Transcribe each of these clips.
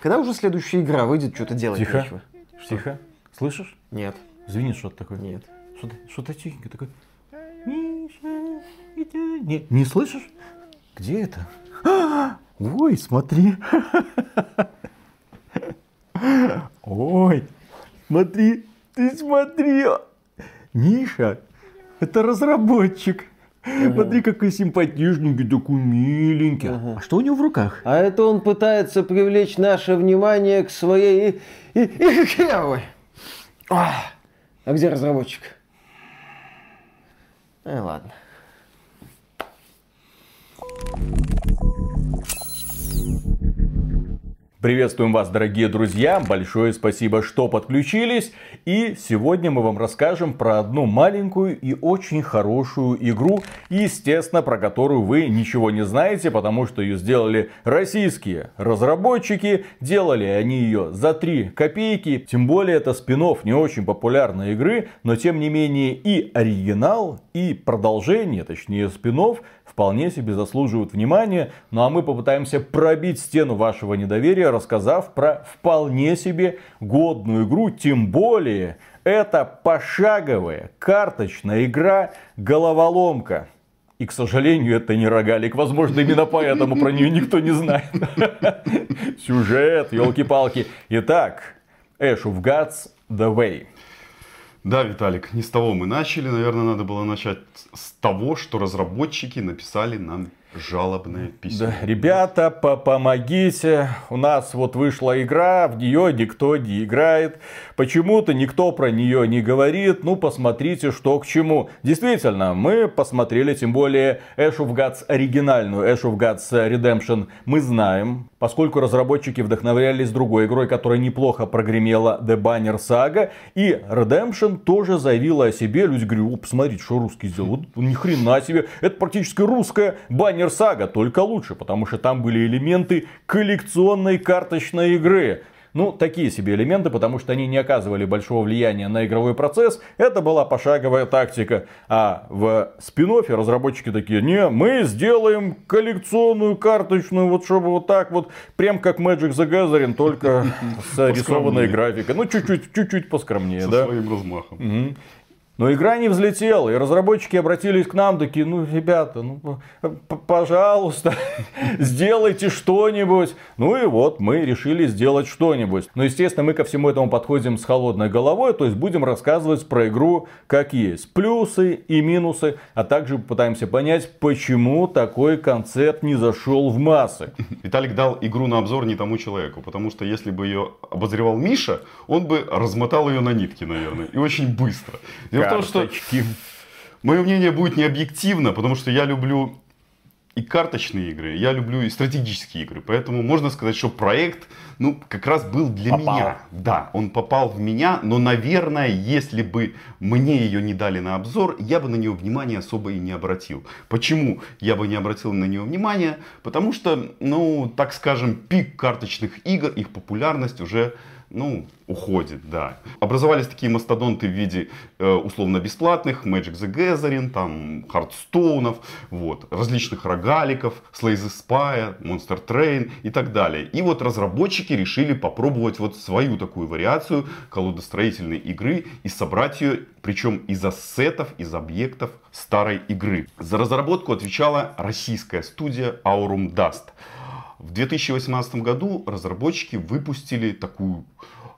Когда уже следующая игра выйдет, что-то делать Тихо. нечего. Тихо. Слышишь? Нет, Звенит что-то такое. нет. Что-то, что-то тихенько такое. Миша, иди. не, не слышишь? Где это? А, Ой, смотри. Ой, смотри, ты смотри. Миша, это разработчик. Смотри, какой симпатичненький, такой миленький. А что у него в руках? А это он пытается привлечь наше внимание к своей... и- и- Ой. А а где разработчик? Э, ладно. Приветствуем вас, дорогие друзья. Большое спасибо, что подключились. И сегодня мы вам расскажем про одну маленькую и очень хорошую игру. Естественно, про которую вы ничего не знаете, потому что ее сделали российские разработчики. Делали они ее за 3 копейки. Тем более, это спин не очень популярной игры. Но, тем не менее, и оригинал, и продолжение, точнее, спин вполне себе заслуживают внимания. Ну а мы попытаемся пробить стену вашего недоверия, рассказав про вполне себе годную игру. Тем более, это пошаговая карточная игра головоломка. И, к сожалению, это не рогалик. Возможно, именно поэтому про нее никто не знает. Сюжет, елки-палки. Итак, Ash of Gods The Way. Да, Виталик, не с того мы начали. Наверное, надо было начать с того, что разработчики написали нам жалобное письмо. Да, ребята, по- помогите. У нас вот вышла игра, в нее никто не играет. Почему-то никто про нее не говорит. Ну, посмотрите, что к чему. Действительно, мы посмотрели, тем более Ash of Gods оригинальную, Ash of Gods Redemption мы знаем. Поскольку разработчики вдохновлялись другой игрой, которая неплохо прогремела, The Banner Saga. И Redemption тоже заявила о себе. Люди говорят, о, посмотрите, что русский сделал. Вот ни хрена себе. Это практически русская Banner Saga, только лучше. Потому что там были элементы коллекционной карточной игры. Ну, такие себе элементы, потому что они не оказывали большого влияния на игровой процесс. Это была пошаговая тактика. А в спин разработчики такие, не, мы сделаем коллекционную карточную, вот чтобы вот так вот, прям как Magic the Gathering, только с рисованной графикой. Ну, чуть-чуть, чуть-чуть поскромнее, Со да. своим размахом. Но игра не взлетела, и разработчики обратились к нам, такие, ну, ребята, ну, пожалуйста, сделайте что-нибудь. Ну и вот, мы решили сделать что-нибудь. Но, естественно, мы ко всему этому подходим с холодной головой, то есть будем рассказывать про игру как есть. Плюсы и минусы, а также пытаемся понять, почему такой концепт не зашел в массы. Виталик дал игру на обзор не тому человеку, потому что если бы ее обозревал Миша, он бы размотал ее на нитки, наверное, и очень быстро. Дело в том, что мое мнение будет не объективно, потому что я люблю и карточные игры, я люблю и стратегические игры. Поэтому можно сказать, что проект, ну, как раз был для Попал. меня. Да, он попал в меня, но, наверное, если бы мне ее не дали на обзор, я бы на нее внимания особо и не обратил. Почему я бы не обратил на нее внимания? Потому что, ну, так скажем, пик карточных игр, их популярность уже ну, уходит, да. Образовались такие мастодонты в виде э, условно-бесплатных, Magic the Gathering, там, Хардстоунов, вот, различных рогаликов, Slay the Spy, Monster Train и так далее. И вот разработчики решили попробовать вот свою такую вариацию колодостроительной игры и собрать ее, причем из ассетов, из объектов старой игры. За разработку отвечала российская студия Aurum Dust. В 2018 году разработчики выпустили такую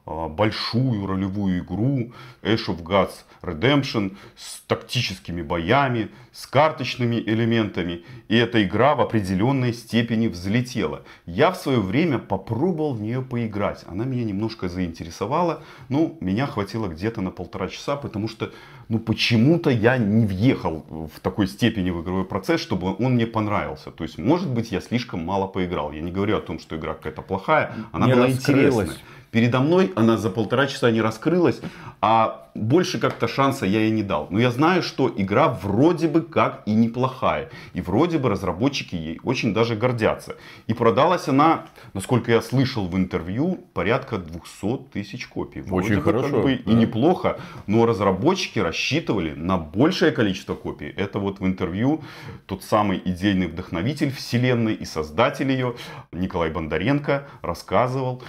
большую ролевую игру Ash of Gods Redemption с тактическими боями, с карточными элементами. И эта игра в определенной степени взлетела. Я в свое время попробовал в нее поиграть. Она меня немножко заинтересовала. Ну, меня хватило где-то на полтора часа, потому что ну, почему-то я не въехал в такой степени в игровой процесс, чтобы он мне понравился. То есть, может быть, я слишком мало поиграл. Я не говорю о том, что игра какая-то плохая. Она Не была интересная. Передо мной она за полтора часа не раскрылась, а больше как-то шанса я ей не дал. Но я знаю, что игра вроде бы как и неплохая. И вроде бы разработчики ей очень даже гордятся. И продалась она, насколько я слышал в интервью, порядка 200 тысяч копий. Вроде Очень бы хорошо, Как бы да. И неплохо. Но разработчики рассчитывали на большее количество копий. Это вот в интервью тот самый идейный вдохновитель вселенной и создатель ее Николай Бондаренко рассказывал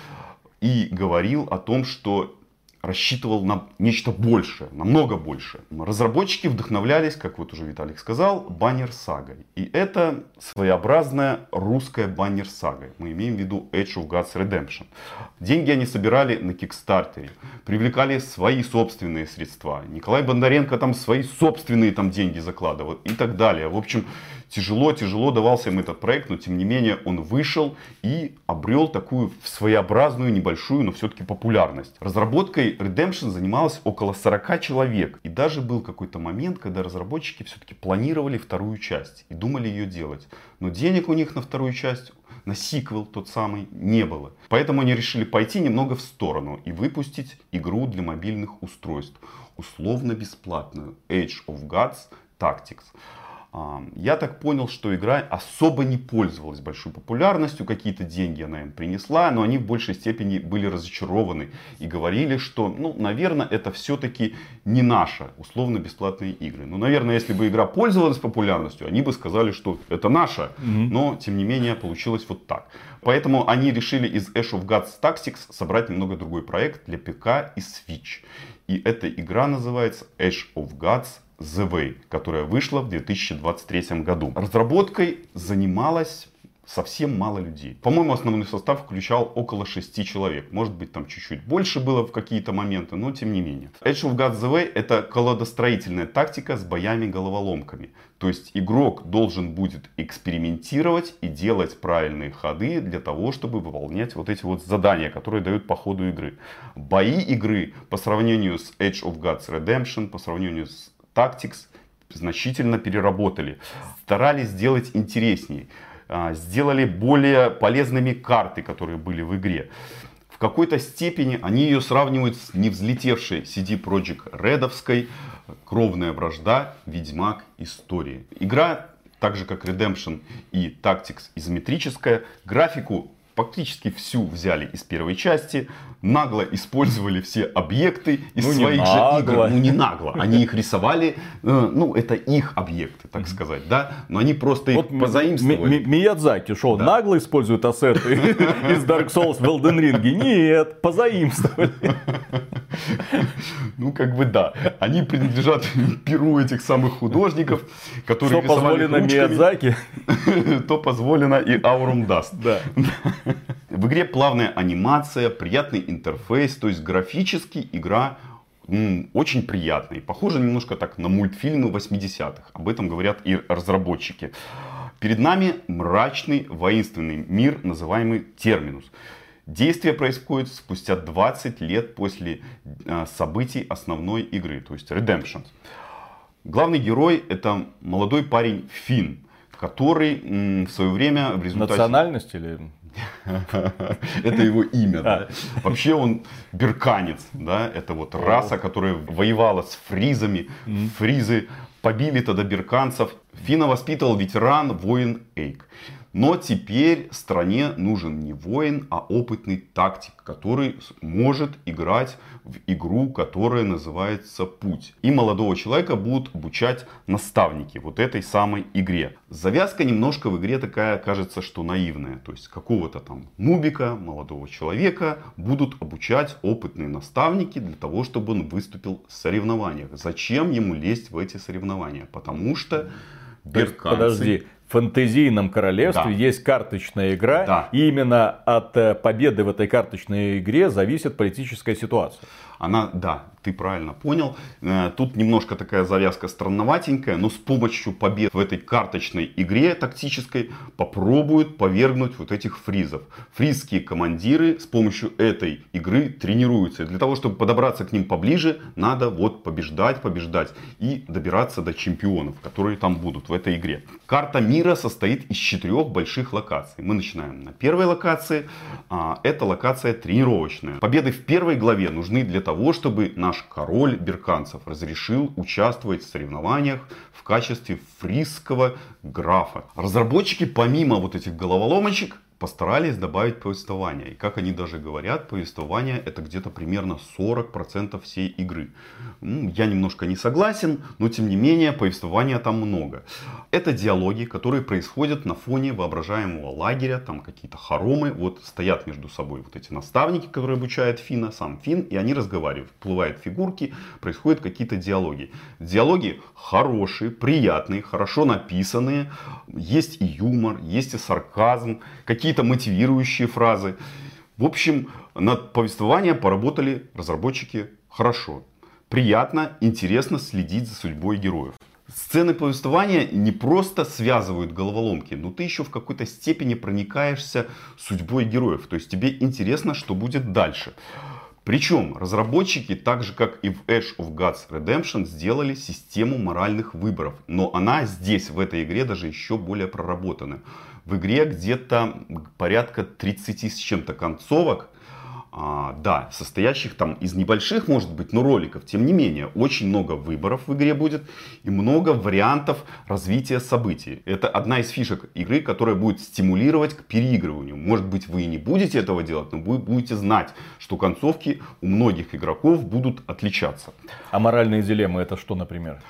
и говорил о том, что рассчитывал на нечто большее, намного больше. Разработчики вдохновлялись, как вот уже Виталик сказал, баннер-сагой. И это своеобразная русская баннер-сага. Мы имеем в виду Age of Gods Redemption. Деньги они собирали на Кикстартере, привлекали свои собственные средства. Николай Бондаренко там свои собственные там деньги закладывал и так далее. В общем, тяжело-тяжело давался им этот проект, но тем не менее он вышел и обрел такую своеобразную, небольшую, но все-таки популярность. Разработкой Redemption занималось около 40 человек. И даже был какой-то момент, когда разработчики все-таки планировали вторую часть и думали ее делать. Но денег у них на вторую часть на сиквел тот самый не было. Поэтому они решили пойти немного в сторону и выпустить игру для мобильных устройств. Условно бесплатную Age of Gods Tactics. Я так понял, что игра особо не пользовалась большой популярностью, какие-то деньги она им принесла, но они в большей степени были разочарованы и говорили, что, ну, наверное, это все-таки не наши условно-бесплатные игры. Ну, наверное, если бы игра пользовалась популярностью, они бы сказали, что это наша, но, тем не менее, получилось вот так. Поэтому они решили из Ash of Gods Tactics собрать немного другой проект для ПК и Switch. И эта игра называется Ash of Gods The Way, которая вышла в 2023 году. Разработкой занималась совсем мало людей. По-моему, основной состав включал около 6 человек. Может быть, там чуть-чуть больше было в какие-то моменты, но тем не менее. Edge of Gods Way это колодостроительная тактика с боями-головоломками. То есть игрок должен будет экспериментировать и делать правильные ходы для того, чтобы выполнять вот эти вот задания, которые дают по ходу игры. Бои игры по сравнению с Edge of Gods Redemption, по сравнению с Tactics значительно переработали. Старались сделать интереснее. А, Сделали более полезными карты, которые были в игре. В какой-то степени они ее сравнивают с невзлетевшей CD Projekt Redовской Кровная вражда, Ведьмак, Истории. Игра, так же как Redemption и Tactics, изометрическая. Графику практически всю взяли из первой части, нагло использовали все объекты из Ну, своих же игр. Ну не нагло, они их рисовали, э, ну это их объекты, так сказать, да, но они просто их Вот позаимствовали. Ми- Миядзаки, что, он нагло использует ассеты из Dark Souls в Elden Ring? Нет, позаимствовали. Ну, как бы да. Они принадлежат перу этих самых художников, которые Что позволено ручками, Миядзаки? то позволено и Aurum Dust. Да. В игре плавная анимация, приятный интерфейс, то есть графически игра очень приятная. И Похоже немножко так на мультфильмы 80-х. Об этом говорят и разработчики. Перед нами мрачный, воинственный мир, называемый Терминус. Действие происходит спустя 20 лет после э, событий основной игры, то есть Redemption. Главный герой это молодой парень Финн, который в свое время в результате... Национальность или... Это его имя, да. Вообще он берканец, да, это вот раса, которая воевала с фризами. Фризы побили тогда берканцев. Фина воспитывал ветеран, воин Эйк. Но теперь стране нужен не воин, а опытный тактик, который может играть в игру, которая называется «Путь». И молодого человека будут обучать наставники вот этой самой игре. Завязка немножко в игре такая, кажется, что наивная. То есть какого-то там нубика, молодого человека будут обучать опытные наставники для того, чтобы он выступил в соревнованиях. Зачем ему лезть в эти соревнования? Потому что берканцы- Подожди, в фантазийном королевстве Да. есть карточная игра, Да. и именно от э, победы в этой карточной игре зависит политическая ситуация. Она, да, ты правильно понял. Э, Тут немножко такая завязка странноватенькая, но с помощью побед в этой карточной игре тактической попробуют повергнуть вот этих фризов. Фризские командиры с помощью этой игры тренируются. И для того, чтобы подобраться к ним поближе, надо вот побеждать, побеждать и добираться до чемпионов, которые там будут в этой игре. Карта мира состоит из четырех больших локаций. Мы начинаем на первой локации. А, Это локация тренировочная. Победы в первой главе нужны для того, чтобы наш король берканцев разрешил участвовать в соревнованиях в качестве фрисского графа. Разработчики помимо вот этих головоломочек постарались добавить повествование. И как они даже говорят, повествование это где-то примерно 40% всей игры. Я немножко не согласен, но тем не менее повествования там много. Это диалоги, которые происходят на фоне воображаемого лагеря, там какие-то хоромы, вот стоят между собой вот эти наставники, которые обучают Фина, сам Фин, и они разговаривают. Плывают фигурки, происходят какие-то диалоги. Диалоги хорошие, приятные, хорошо написанные, есть и юмор, есть и сарказм, какие какие-то мотивирующие фразы. В общем, над повествованием поработали разработчики хорошо. Приятно, интересно следить за судьбой героев. Сцены повествования не просто связывают головоломки, но ты еще в какой-то степени проникаешься судьбой героев. То есть тебе интересно, что будет дальше. Причем разработчики, так же как и в Edge of Gods Redemption, сделали систему моральных выборов. Но она здесь, в этой игре, даже еще более проработана. В игре где-то порядка 30 с чем-то концовок, а, да, состоящих там из небольших, может быть, но роликов. Тем не менее, очень много выборов в игре будет и много вариантов развития событий. Это одна из фишек игры, которая будет стимулировать к переигрыванию. Может быть, вы и не будете этого делать, но вы будете знать, что концовки у многих игроков будут отличаться. А моральные дилеммы это что, например?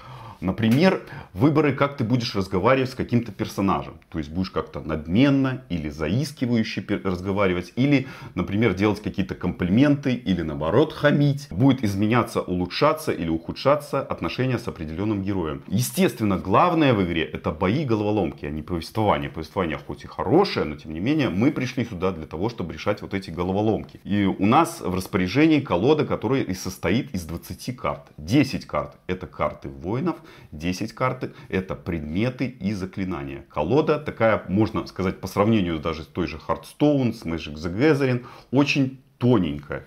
Например, выборы, как ты будешь разговаривать с каким-то персонажем. То есть будешь как-то надменно или заискивающе разговаривать. Или, например, делать какие-то комплименты или наоборот хамить. Будет изменяться, улучшаться или ухудшаться отношения с определенным героем. Естественно, главное в игре это бои головоломки, а не повествование. Повествование хоть и хорошее, но тем не менее мы пришли сюда для того, чтобы решать вот эти головоломки. И у нас в распоряжении колода, которая и состоит из 20 карт. 10 карт это карты воинов, 10 карты это предметы и заклинания. Колода такая, можно сказать, по сравнению даже с той же Hearthstone, с Magic the Gathering, очень тоненькая.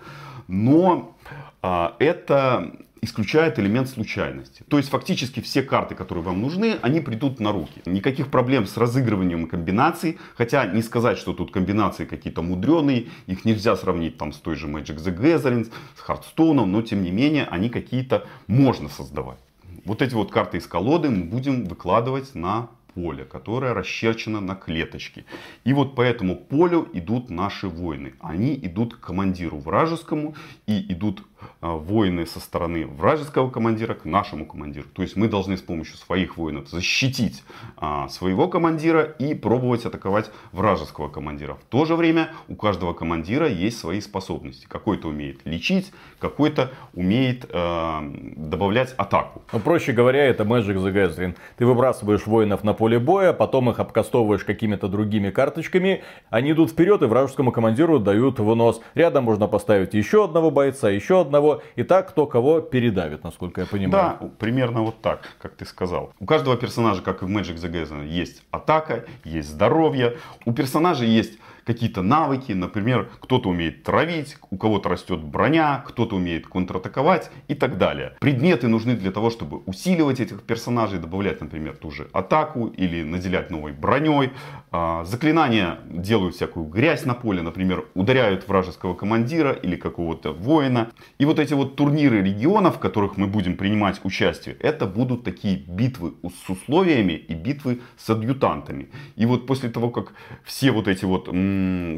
Но а, это исключает элемент случайности. То есть фактически все карты, которые вам нужны, они придут на руки. Никаких проблем с разыгрыванием комбинаций. Хотя не сказать, что тут комбинации какие-то мудреные. Их нельзя сравнить там с той же Magic the Gathering, с Hearthstone. Но тем не менее они какие-то можно создавать вот эти вот карты из колоды мы будем выкладывать на поле, которое расчерчено на клеточки. И вот по этому полю идут наши воины. Они идут к командиру вражескому и идут а, воины со стороны вражеского командира к нашему командиру. То есть мы должны с помощью своих воинов защитить а, своего командира и пробовать атаковать вражеского командира. В то же время у каждого командира есть свои способности. Какой-то умеет лечить, какой-то умеет э, добавлять атаку. Ну, проще говоря, это Magic the Gathering. Ты выбрасываешь воинов на поле боя, потом их обкастовываешь какими-то другими карточками. Они идут вперед и вражескому командиру дают вынос. Рядом можно поставить еще одного бойца, еще одного. И так кто кого передавит, насколько я понимаю. Да, примерно вот так, как ты сказал. У каждого персонажа, как и в Magic the Gathering, есть атака, есть здоровье. У персонажа есть какие-то навыки, например, кто-то умеет травить, у кого-то растет броня, кто-то умеет контратаковать и так далее. Предметы нужны для того, чтобы усиливать этих персонажей, добавлять, например, ту же атаку или наделять новой броней. А, заклинания делают всякую грязь на поле, например, ударяют вражеского командира или какого-то воина. И вот эти вот турниры регионов, в которых мы будем принимать участие, это будут такие битвы с условиями и битвы с адъютантами. И вот после того, как все вот эти вот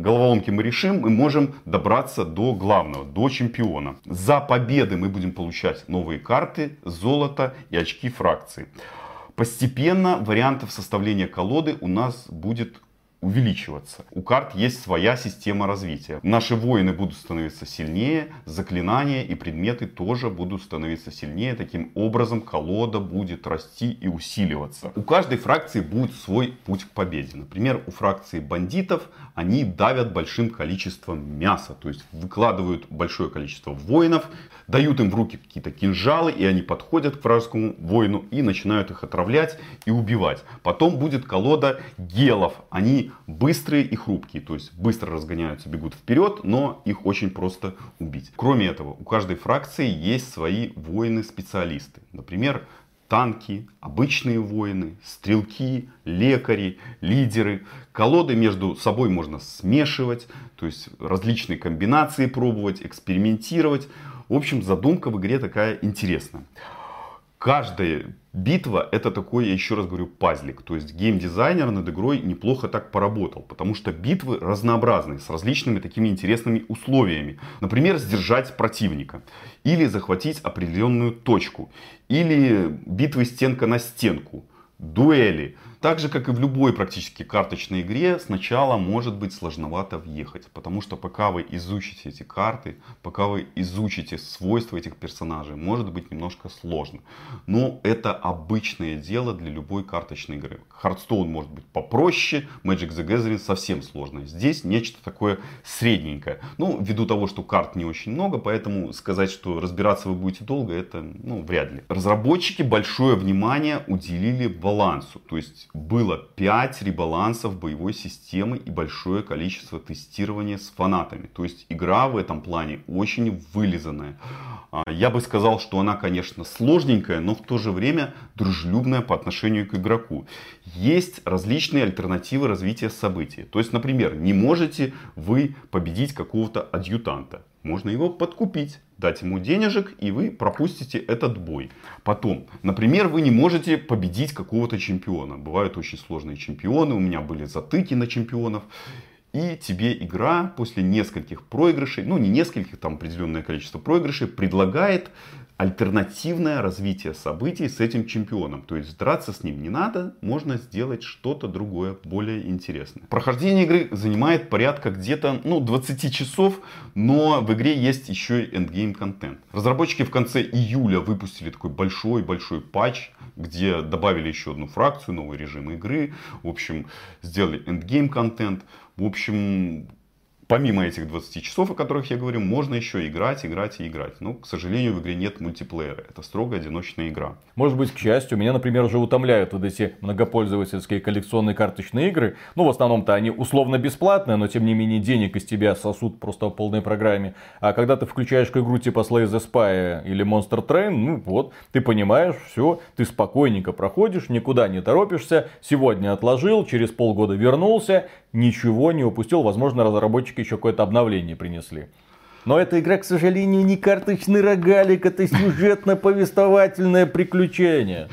головоломки мы решим, мы можем добраться до главного, до чемпиона. За победы мы будем получать новые карты, золото и очки фракции. Постепенно вариантов составления колоды у нас будет увеличиваться. У карт есть своя система развития. Наши воины будут становиться сильнее, заклинания и предметы тоже будут становиться сильнее. Таким образом колода будет расти и усиливаться. У каждой фракции будет свой путь к победе. Например, у фракции бандитов они давят большим количеством мяса. То есть выкладывают большое количество воинов, дают им в руки какие-то кинжалы, и они подходят к вражескому воину и начинают их отравлять и убивать. Потом будет колода гелов. Они быстрые и хрупкие, то есть быстро разгоняются, бегут вперед, но их очень просто убить. Кроме этого, у каждой фракции есть свои воины-специалисты. Например, танки, обычные воины, стрелки, лекари, лидеры. Колоды между собой можно смешивать, то есть различные комбинации пробовать, экспериментировать. В общем, задумка в игре такая интересная. Каждая битва это такой, я еще раз говорю, пазлик. То есть геймдизайнер над игрой неплохо так поработал. Потому что битвы разнообразные, с различными такими интересными условиями. Например, сдержать противника. Или захватить определенную точку. Или битвы стенка на стенку. Дуэли. Так же, как и в любой практически карточной игре, сначала может быть сложновато въехать. Потому что пока вы изучите эти карты, пока вы изучите свойства этих персонажей, может быть немножко сложно. Но это обычное дело для любой карточной игры. Hearthstone может быть попроще, Magic the Gathering совсем сложно. Здесь нечто такое средненькое. Ну, ввиду того, что карт не очень много, поэтому сказать, что разбираться вы будете долго, это ну, вряд ли. Разработчики большое внимание уделили балансу. То есть было 5 ребалансов боевой системы и большое количество тестирования с фанатами. То есть игра в этом плане очень вылизанная. А, я бы сказал, что она, конечно, сложненькая, но в то же время дружелюбная по отношению к игроку. Есть различные альтернативы развития событий. То есть, например, не можете вы победить какого-то адъютанта. Можно его подкупить, дать ему денежек, и вы пропустите этот бой. Потом, например, вы не можете победить какого-то чемпиона. Бывают очень сложные чемпионы, у меня были затыки на чемпионов. И тебе игра после нескольких проигрышей, ну не нескольких, там определенное количество проигрышей, предлагает альтернативное развитие событий с этим чемпионом. То есть драться с ним не надо, можно сделать что-то другое, более интересное. Прохождение игры занимает порядка где-то ну, 20 часов, но в игре есть еще и endgame контент. Разработчики в конце июля выпустили такой большой-большой патч, где добавили еще одну фракцию, новый режим игры. В общем, сделали endgame контент. В общем, помимо этих 20 часов, о которых я говорю, можно еще играть, играть и играть. Но, к сожалению, в игре нет мультиплеера. Это строго одиночная игра. Может быть, к счастью, меня, например, уже утомляют вот эти многопользовательские коллекционные карточные игры. Ну, в основном-то они условно бесплатные, но тем не менее денег из тебя сосут просто в полной программе. А когда ты включаешь игру типа Slay the Spy или Monster Train, ну вот, ты понимаешь, все, ты спокойненько проходишь, никуда не торопишься, сегодня отложил, через полгода вернулся, ничего не упустил, возможно, разработчики еще какое-то обновление принесли. Но эта игра, к сожалению, не карточный рогалик, это сюжетно-повествовательное приключение.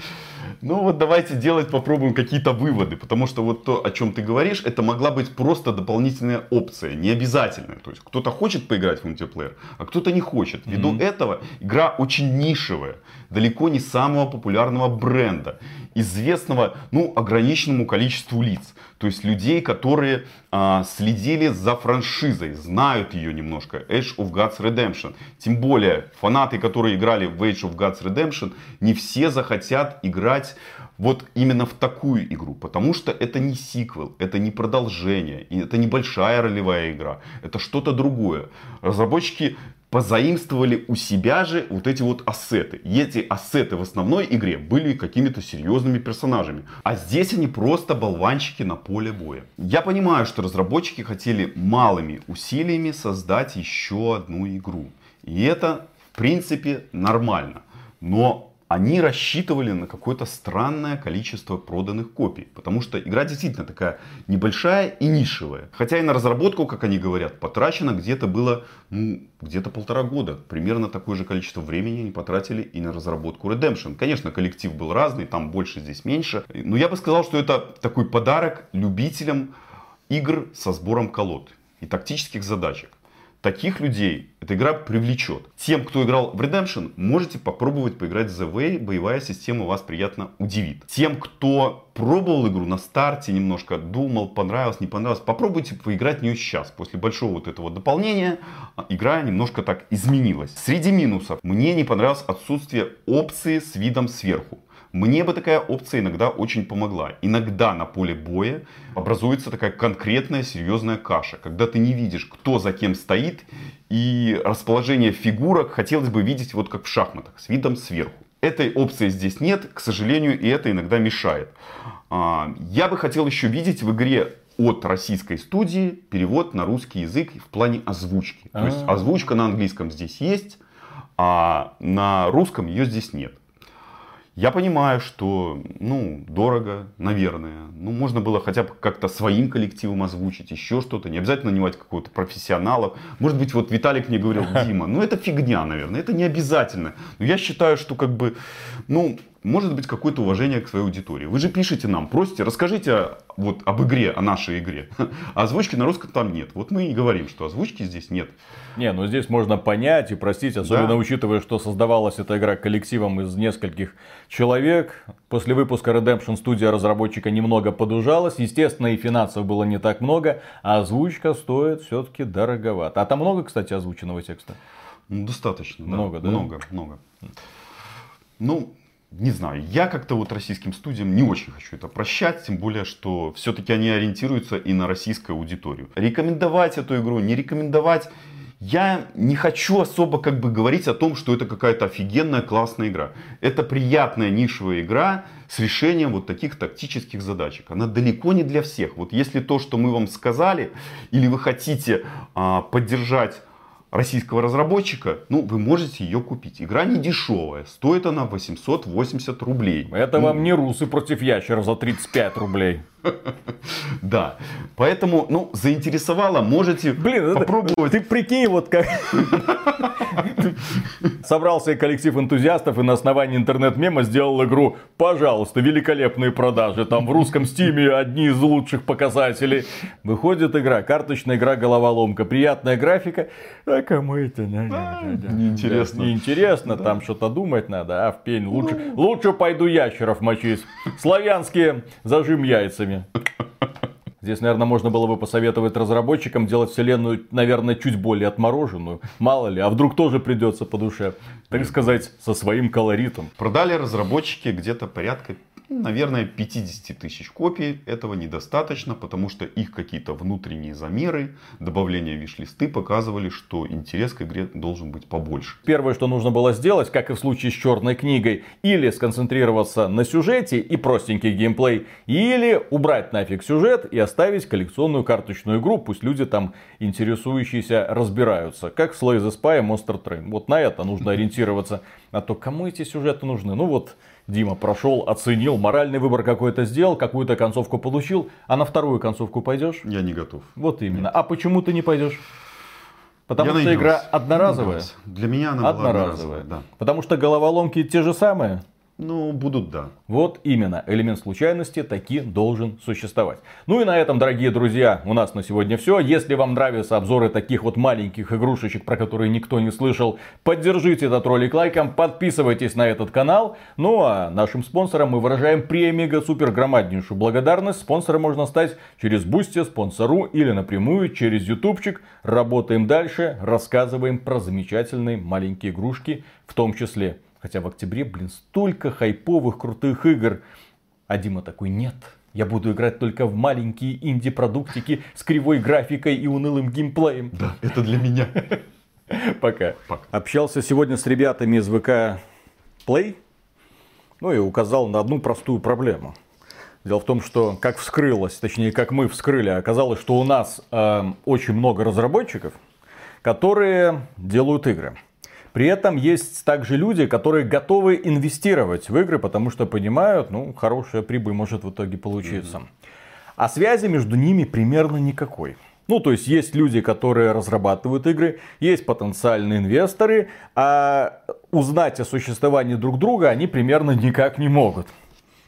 Ну вот давайте делать, попробуем какие-то выводы, потому что вот то, о чем ты говоришь, это могла быть просто дополнительная опция, не обязательная. То есть кто-то хочет поиграть в мультиплеер, а кто-то не хочет. Ввиду mm-hmm. этого игра очень нишевая, далеко не самого популярного бренда, известного ну, ограниченному количеству лиц. То есть людей, которые а, следили за франшизой, знают ее немножко. Age of Gods Redemption. Тем более фанаты, которые играли в Age of Gods Redemption, не все захотят играть вот именно в такую игру. Потому что это не сиквел, это не продолжение, это небольшая ролевая игра. Это что-то другое. Разработчики позаимствовали у себя же вот эти вот ассеты. И эти ассеты в основной игре были какими-то серьезными персонажами. А здесь они просто болванчики на поле боя. Я понимаю, что разработчики хотели малыми усилиями создать еще одну игру. И это, в принципе, нормально. Но они рассчитывали на какое-то странное количество проданных копий. Потому что игра действительно такая небольшая и нишевая. Хотя и на разработку, как они говорят, потрачено где-то было ну, где-то полтора года. Примерно такое же количество времени они потратили и на разработку Redemption. Конечно, коллектив был разный, там больше, здесь меньше. Но я бы сказал, что это такой подарок любителям игр со сбором колод и тактических задачек. Таких людей эта игра привлечет. Тем, кто играл в Redemption, можете попробовать поиграть в The Way. Боевая система вас приятно удивит. Тем, кто пробовал игру на старте немножко, думал, понравилось, не понравилось, попробуйте поиграть в нее сейчас. После большого вот этого дополнения а, игра немножко так изменилась. Среди минусов мне не понравилось отсутствие опции с видом сверху. Мне бы такая опция иногда очень помогла. Иногда на поле боя образуется такая конкретная серьезная каша, когда ты не видишь, кто за кем стоит, и расположение фигурок хотелось бы видеть вот как в шахматах, с видом сверху. Этой опции здесь нет, к сожалению, и это иногда мешает. А, я бы хотел еще видеть в игре от российской студии перевод на русский язык в плане озвучки. То есть а. озвучка на английском здесь есть, а на русском ее здесь нет. Я понимаю, что, ну, дорого, наверное. Ну, можно было хотя бы как-то своим коллективом озвучить, еще что-то. Не обязательно нанимать какого-то профессионала. Может быть, вот Виталик мне говорил, Дима, ну это фигня, наверное, это не обязательно. Но я считаю, что как бы, ну, может быть какое-то уважение к своей аудитории. Вы же пишете нам, просите, расскажите вот об игре, о нашей игре. А озвучки на русском там нет. Вот мы и говорим, что озвучки здесь нет. Не, ну здесь можно понять и простить, особенно да. учитывая, что создавалась эта игра коллективом из нескольких человек. После выпуска Redemption студия разработчика немного подужалась. Естественно, и финансов было не так много, а озвучка стоит все-таки дороговато. А там много, кстати, озвученного текста? Ну, достаточно. Много, да? да? Много, много. Ну, не знаю, я как-то вот российским студиям не очень хочу это прощать, тем более, что все-таки они ориентируются и на российскую аудиторию. Рекомендовать эту игру, не рекомендовать, я не хочу особо как бы говорить о том, что это какая-то офигенная классная игра. Это приятная нишевая игра с решением вот таких тактических задачек. Она далеко не для всех. Вот если то, что мы вам сказали, или вы хотите а, поддержать российского разработчика, ну, вы можете ее купить. Игра не дешевая, стоит она 880 рублей. Это ну, вам не русы против ящеров за 35 рублей. Да, поэтому, ну, заинтересовало, можете Блин, попробовать. Ты прикинь, вот как собрался коллектив энтузиастов и на основании интернет-мема сделал игру. Пожалуйста, великолепные продажи. Там в русском стиме одни из лучших показателей. Выходит игра, карточная игра головоломка, приятная графика. А кому это надо? Неинтересно. Неинтересно, там что-то думать надо, а в пень лучше. Лучше пойду ящеров мочить. Славянские зажим яйцами. Здесь, наверное, можно было бы посоветовать разработчикам делать вселенную, наверное, чуть более отмороженную. Мало ли, а вдруг тоже придется по душе. Так сказать, со своим колоритом. Продали разработчики где-то порядка наверное, 50 тысяч копий. Этого недостаточно, потому что их какие-то внутренние замеры, добавление виш-листы показывали, что интерес к игре должен быть побольше. Первое, что нужно было сделать, как и в случае с черной книгой, или сконцентрироваться на сюжете и простенький геймплей, или убрать нафиг сюжет и оставить коллекционную карточную игру, пусть люди там интересующиеся разбираются, как в Slay the Spy и Monster Train. Вот на это нужно ориентироваться. А то кому эти сюжеты нужны? Ну вот, Дима прошел, оценил, моральный выбор какой-то сделал, какую-то концовку получил, а на вторую концовку пойдешь? Я не готов. Вот именно. Нет. А почему ты не пойдешь? Потому я что найдусь. игра одноразовая. Для меня она одноразовая. была одноразовая. Да. Потому что головоломки те же самые. Ну, будут, да. Вот именно, элемент случайности таки должен существовать. Ну и на этом, дорогие друзья, у нас на сегодня все. Если вам нравятся обзоры таких вот маленьких игрушечек, про которые никто не слышал, поддержите этот ролик лайком, подписывайтесь на этот канал. Ну а нашим спонсорам мы выражаем премега супер громаднейшую благодарность. Спонсором можно стать через Boosty, Sponsr или напрямую через ютубчик. Работаем дальше, рассказываем про замечательные маленькие игрушки в том числе. Хотя в октябре, блин, столько хайповых крутых игр. А Дима такой, нет, я буду играть только в маленькие инди-продуктики с кривой графикой и унылым геймплеем. Да, это для меня. Пока. Пока. Общался сегодня с ребятами из ВК Play. Ну и указал на одну простую проблему. Дело в том, что как вскрылось, точнее как мы вскрыли, оказалось, что у нас э, очень много разработчиков, которые делают игры. При этом есть также люди, которые готовы инвестировать в игры, потому что понимают, ну, хорошая прибыль может в итоге получиться. А связи между ними примерно никакой. Ну, то есть есть люди, которые разрабатывают игры, есть потенциальные инвесторы, а узнать о существовании друг друга они примерно никак не могут.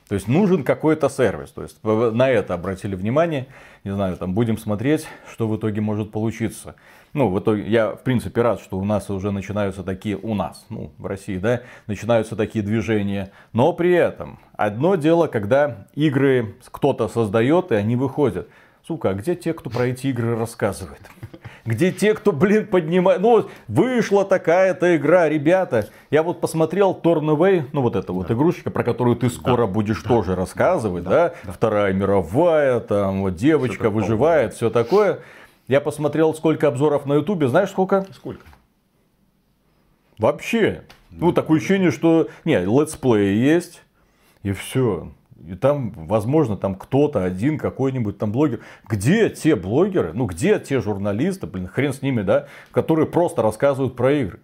То есть нужен какой-то сервис. То есть на это обратили внимание. Не знаю, там будем смотреть, что в итоге может получиться. Ну, в итоге, я, в принципе, рад, что у нас уже начинаются такие, у нас, ну, в России, да, начинаются такие движения. Но при этом, одно дело, когда игры кто-то создает, и они выходят. Сука, а где те, кто про эти игры рассказывает? Где те, кто, блин, поднимает... Ну, вышла такая-то игра, ребята. Я вот посмотрел Torn Away, ну, вот эта да. вот игрушечка, про которую ты скоро да. будешь да. тоже рассказывать, да. Да? Вторая мировая, там, вот девочка выживает, все такое. Я посмотрел, сколько обзоров на Ютубе. Знаешь, сколько? Сколько? Вообще. Ну, такое ощущение, что... Не, летсплей есть. И все. И там, возможно, там кто-то один, какой-нибудь там блогер. Где те блогеры, ну где те журналисты, блин, хрен с ними, да, которые просто рассказывают про игры.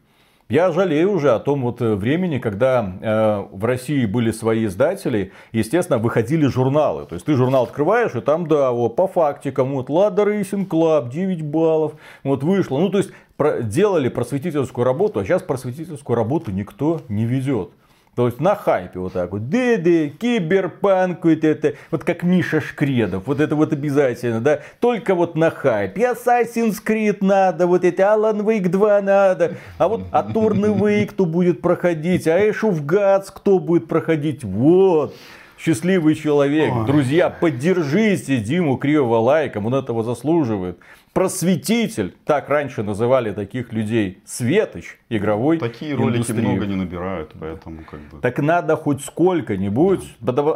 Я жалею уже о том вот э, времени, когда э, в России были свои издатели, естественно, выходили журналы. То есть ты журнал открываешь, и там, да, вот, по фактикам, вот, Lada Racing Club, 9 баллов, вот, вышло. Ну, то есть, про, делали просветительскую работу, а сейчас просветительскую работу никто не ведет. То есть на хайпе вот так вот. Деды, киберпанк, вот это, вот как Миша Шкредов, вот это вот обязательно, да. Только вот на хайпе. Assassin's Creed надо, вот это Alan Wake 2 надо. А вот Атурный Wake кто будет проходить, а Ash of Gods кто будет проходить, вот. Счастливый человек. Ой. Друзья, поддержите Диму Кривого лайком, он этого заслуживает просветитель, так раньше называли таких людей, светоч игровой Такие ролики индустрии. много не набирают, поэтому как бы... Так надо хоть сколько-нибудь,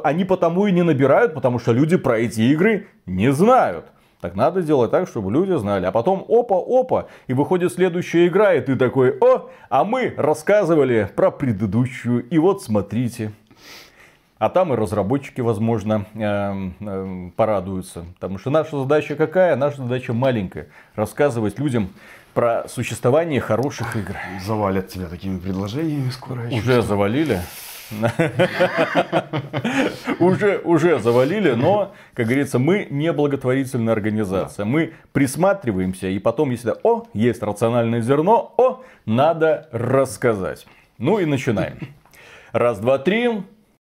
они потому и не набирают, потому что люди про эти игры не знают. Так надо сделать так, чтобы люди знали. А потом опа-опа, и выходит следующая игра, и ты такой, о, а мы рассказывали про предыдущую, и вот смотрите. А там и разработчики, возможно, эм, эм, порадуются. Потому что наша задача какая? Наша задача маленькая. Рассказывать людям про существование хороших игр. Завалят тебя такими предложениями скоро. Уже завалили. уже, уже завалили, но, как говорится, мы не благотворительная организация. Мы присматриваемся, и потом, если о, есть рациональное зерно, о, надо рассказать. Ну и начинаем. Раз, два, три.